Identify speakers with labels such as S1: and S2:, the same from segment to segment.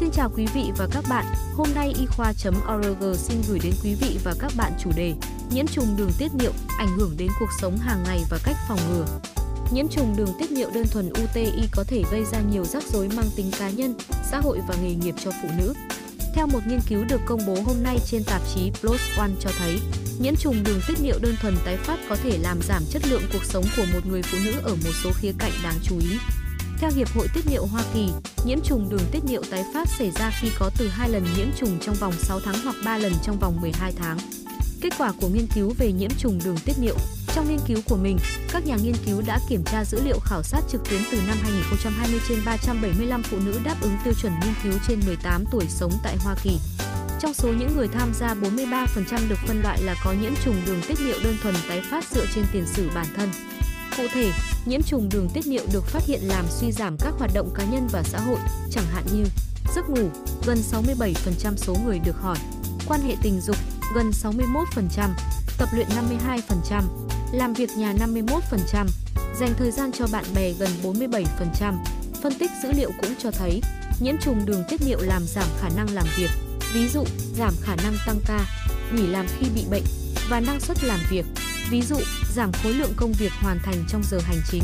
S1: Xin chào quý vị và các bạn, hôm nay y khoa.org xin gửi đến quý vị và các bạn chủ đề Nhiễm trùng đường tiết niệu, ảnh hưởng đến cuộc sống hàng ngày và cách phòng ngừa. Nhiễm trùng đường tiết niệu đơn thuần UTI có thể gây ra nhiều rắc rối mang tính cá nhân, xã hội và nghề nghiệp cho phụ nữ. Theo một nghiên cứu được công bố hôm nay trên tạp chí PLOS ONE cho thấy, nhiễm trùng đường tiết niệu đơn thuần tái phát có thể làm giảm chất lượng cuộc sống của một người phụ nữ ở một số khía cạnh đáng chú ý. Theo Hiệp hội Tiết niệu Hoa Kỳ, nhiễm trùng đường tiết niệu tái phát xảy ra khi có từ 2 lần nhiễm trùng trong vòng 6 tháng hoặc 3 lần trong vòng 12 tháng. Kết quả của nghiên cứu về nhiễm trùng đường tiết niệu trong nghiên cứu của mình, các nhà nghiên cứu đã kiểm tra dữ liệu khảo sát trực tuyến từ năm 2020 trên 375 phụ nữ đáp ứng tiêu chuẩn nghiên cứu trên 18 tuổi sống tại Hoa Kỳ. Trong số những người tham gia, 43% được phân loại là có nhiễm trùng đường tiết niệu đơn thuần tái phát dựa trên tiền sử bản thân. Cụ thể, nhiễm trùng đường tiết niệu được phát hiện làm suy giảm các hoạt động cá nhân và xã hội, chẳng hạn như giấc ngủ, gần 67% số người được hỏi, quan hệ tình dục, gần 61%, tập luyện 52%, làm việc nhà 51%, dành thời gian cho bạn bè gần 47%. Phân tích dữ liệu cũng cho thấy, nhiễm trùng đường tiết niệu làm giảm khả năng làm việc, ví dụ giảm khả năng tăng ca, nghỉ làm khi bị bệnh và năng suất làm việc, ví dụ giảm khối lượng công việc hoàn thành trong giờ hành chính.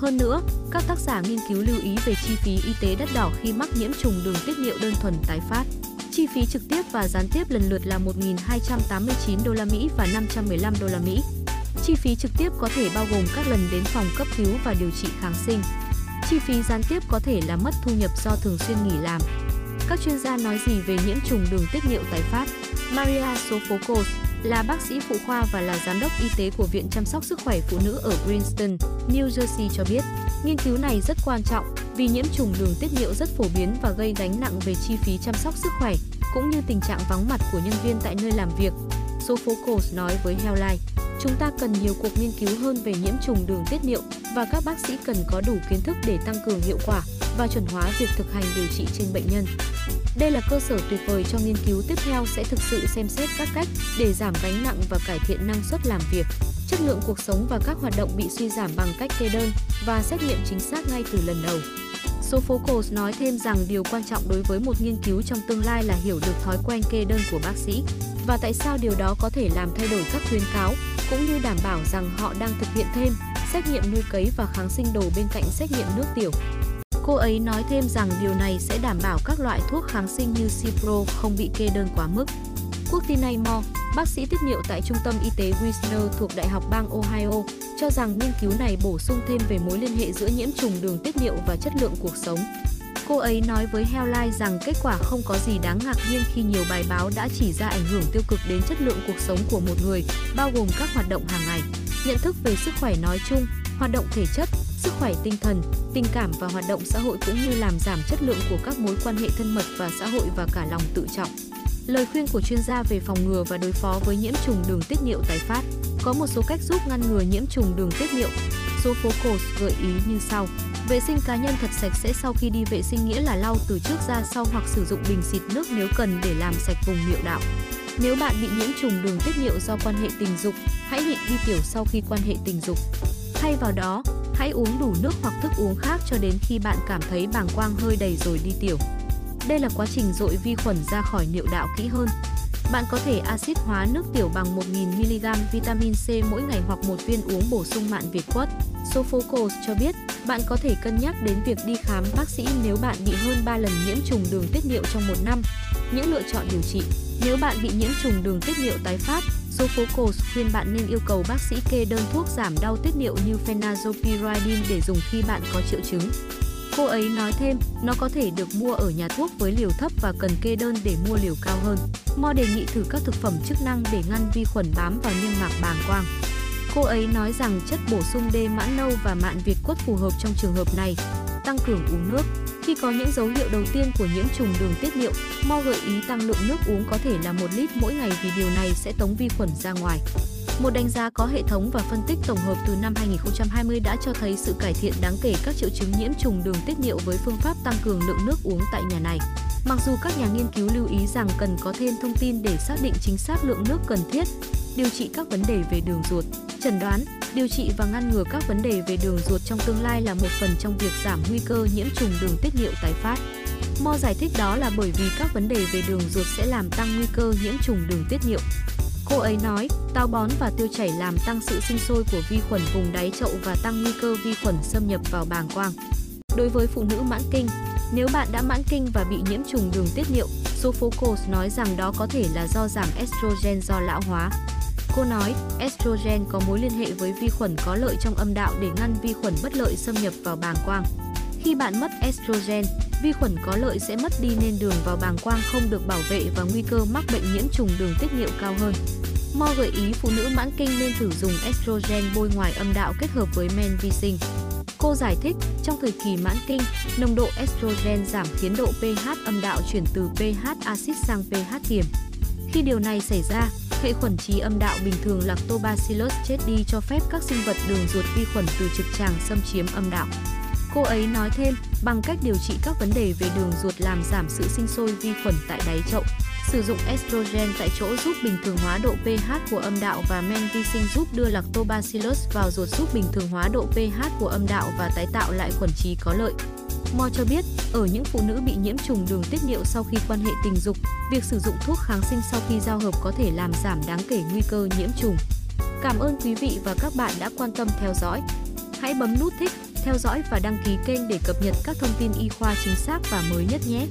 S1: Hơn nữa, các tác giả nghiên cứu lưu ý về chi phí y tế đắt đỏ khi mắc nhiễm trùng đường tiết niệu đơn thuần tái phát. Chi phí trực tiếp và gián tiếp lần lượt là 1.289 đô la Mỹ và 515 đô la Mỹ. Chi phí trực tiếp có thể bao gồm các lần đến phòng cấp cứu và điều trị kháng sinh. Chi phí gián tiếp có thể là mất thu nhập do thường xuyên nghỉ làm. Các chuyên gia nói gì về nhiễm trùng đường tiết niệu tái phát? Maria Sofokos là bác sĩ phụ khoa và là giám đốc y tế của Viện chăm sóc sức khỏe phụ nữ ở Princeton, New Jersey cho biết, nghiên cứu này rất quan trọng vì nhiễm trùng đường tiết niệu rất phổ biến và gây gánh nặng về chi phí chăm sóc sức khỏe, cũng như tình trạng vắng mặt của nhân viên tại nơi làm việc. Sofokos nói với Healthline, chúng ta cần nhiều cuộc nghiên cứu hơn về nhiễm trùng đường tiết niệu và các bác sĩ cần có đủ kiến thức để tăng cường hiệu quả và chuẩn hóa việc thực hành điều trị trên bệnh nhân. Đây là cơ sở tuyệt vời cho nghiên cứu tiếp theo sẽ thực sự xem xét các cách để giảm gánh nặng và cải thiện năng suất làm việc, chất lượng cuộc sống và các hoạt động bị suy giảm bằng cách kê đơn và xét nghiệm chính xác ngay từ lần đầu. Sophocles nói thêm rằng điều quan trọng đối với một nghiên cứu trong tương lai là hiểu được thói quen kê đơn của bác sĩ và tại sao điều đó có thể làm thay đổi các khuyến cáo cũng như đảm bảo rằng họ đang thực hiện thêm xét nghiệm nuôi cấy và kháng sinh đồ bên cạnh xét nghiệm nước tiểu. Cô ấy nói thêm rằng điều này sẽ đảm bảo các loại thuốc kháng sinh như Cipro không bị kê đơn quá mức. Quốc tinay Moore, bác sĩ tiết niệu tại Trung tâm Y tế Wisner thuộc Đại học bang Ohio, cho rằng nghiên cứu này bổ sung thêm về mối liên hệ giữa nhiễm trùng đường tiết niệu và chất lượng cuộc sống. Cô ấy nói với Healthline rằng kết quả không có gì đáng ngạc nhiên khi nhiều bài báo đã chỉ ra ảnh hưởng tiêu cực đến chất lượng cuộc sống của một người, bao gồm các hoạt động hàng ngày, nhận thức về sức khỏe nói chung, hoạt động thể chất, sức khỏe tinh thần, tình cảm và hoạt động xã hội cũng như làm giảm chất lượng của các mối quan hệ thân mật và xã hội và cả lòng tự trọng. Lời khuyên của chuyên gia về phòng ngừa và đối phó với nhiễm trùng đường tiết niệu tái phát. Có một số cách giúp ngăn ngừa nhiễm trùng đường tiết niệu. Số phố cổ gợi ý như sau. Vệ sinh cá nhân thật sạch sẽ sau khi đi vệ sinh nghĩa là lau từ trước ra sau hoặc sử dụng bình xịt nước nếu cần để làm sạch vùng niệu đạo. Nếu bạn bị nhiễm trùng đường tiết niệu do quan hệ tình dục, hãy nhịn đi tiểu sau khi quan hệ tình dục. Thay vào đó, hãy uống đủ nước hoặc thức uống khác cho đến khi bạn cảm thấy bàng quang hơi đầy rồi đi tiểu. Đây là quá trình dội vi khuẩn ra khỏi niệu đạo kỹ hơn. Bạn có thể axit hóa nước tiểu bằng 1.000mg vitamin C mỗi ngày hoặc một viên uống bổ sung mạn Việt quất. Sophocles cho biết, bạn có thể cân nhắc đến việc đi khám bác sĩ nếu bạn bị hơn 3 lần nhiễm trùng đường tiết niệu trong một năm. Những lựa chọn điều trị Nếu bạn bị nhiễm trùng đường tiết niệu tái phát, Sophocles khuyên bạn nên yêu cầu bác sĩ kê đơn thuốc giảm đau tiết niệu như phenazopyridine để dùng khi bạn có triệu chứng. Cô ấy nói thêm, nó có thể được mua ở nhà thuốc với liều thấp và cần kê đơn để mua liều cao hơn. Mo đề nghị thử các thực phẩm chức năng để ngăn vi khuẩn bám vào niêm mạc bàng quang. Cô ấy nói rằng chất bổ sung D mãn nâu và mạn Việt quất phù hợp trong trường hợp này. Tăng cường uống nước. Khi có những dấu hiệu đầu tiên của nhiễm trùng đường tiết niệu, Mo gợi ý tăng lượng nước uống có thể là 1 lít mỗi ngày vì điều này sẽ tống vi khuẩn ra ngoài. Một đánh giá có hệ thống và phân tích tổng hợp từ năm 2020 đã cho thấy sự cải thiện đáng kể các triệu chứng nhiễm trùng đường tiết niệu với phương pháp tăng cường lượng nước uống tại nhà này. Mặc dù các nhà nghiên cứu lưu ý rằng cần có thêm thông tin để xác định chính xác lượng nước cần thiết, điều trị các vấn đề về đường ruột, chẩn đoán, điều trị và ngăn ngừa các vấn đề về đường ruột trong tương lai là một phần trong việc giảm nguy cơ nhiễm trùng đường tiết niệu tái phát. Mo giải thích đó là bởi vì các vấn đề về đường ruột sẽ làm tăng nguy cơ nhiễm trùng đường tiết niệu. Cô ấy nói, táo bón và tiêu chảy làm tăng sự sinh sôi của vi khuẩn vùng đáy chậu và tăng nguy cơ vi khuẩn xâm nhập vào bàng quang. Đối với phụ nữ mãn kinh, nếu bạn đã mãn kinh và bị nhiễm trùng đường tiết niệu, Sophocles nói rằng đó có thể là do giảm estrogen do lão hóa. Cô nói, estrogen có mối liên hệ với vi khuẩn có lợi trong âm đạo để ngăn vi khuẩn bất lợi xâm nhập vào bàng quang. Khi bạn mất estrogen, vi khuẩn có lợi sẽ mất đi nên đường vào bàng quang không được bảo vệ và nguy cơ mắc bệnh nhiễm trùng đường tiết niệu cao hơn. Mo gợi ý phụ nữ mãn kinh nên thử dùng estrogen bôi ngoài âm đạo kết hợp với men vi sinh. Cô giải thích, trong thời kỳ mãn kinh, nồng độ estrogen giảm khiến độ pH âm đạo chuyển từ pH axit sang pH kiềm. Khi điều này xảy ra, hệ khuẩn trí âm đạo bình thường Lactobacillus chết đi cho phép các sinh vật đường ruột vi khuẩn từ trực tràng xâm chiếm âm đạo. Cô ấy nói thêm, bằng cách điều trị các vấn đề về đường ruột làm giảm sự sinh sôi vi khuẩn tại đáy chậu, sử dụng estrogen tại chỗ giúp bình thường hóa độ pH của âm đạo và men vi sinh giúp đưa lactobacillus vào ruột giúp bình thường hóa độ pH của âm đạo và tái tạo lại khuẩn trí có lợi. Mo cho biết, ở những phụ nữ bị nhiễm trùng đường tiết niệu sau khi quan hệ tình dục, việc sử dụng thuốc kháng sinh sau khi giao hợp có thể làm giảm đáng kể nguy cơ nhiễm trùng. Cảm ơn quý vị và các bạn đã quan tâm theo dõi. Hãy bấm nút thích, theo dõi và đăng ký kênh để cập nhật các thông tin y khoa chính xác và mới nhất nhé.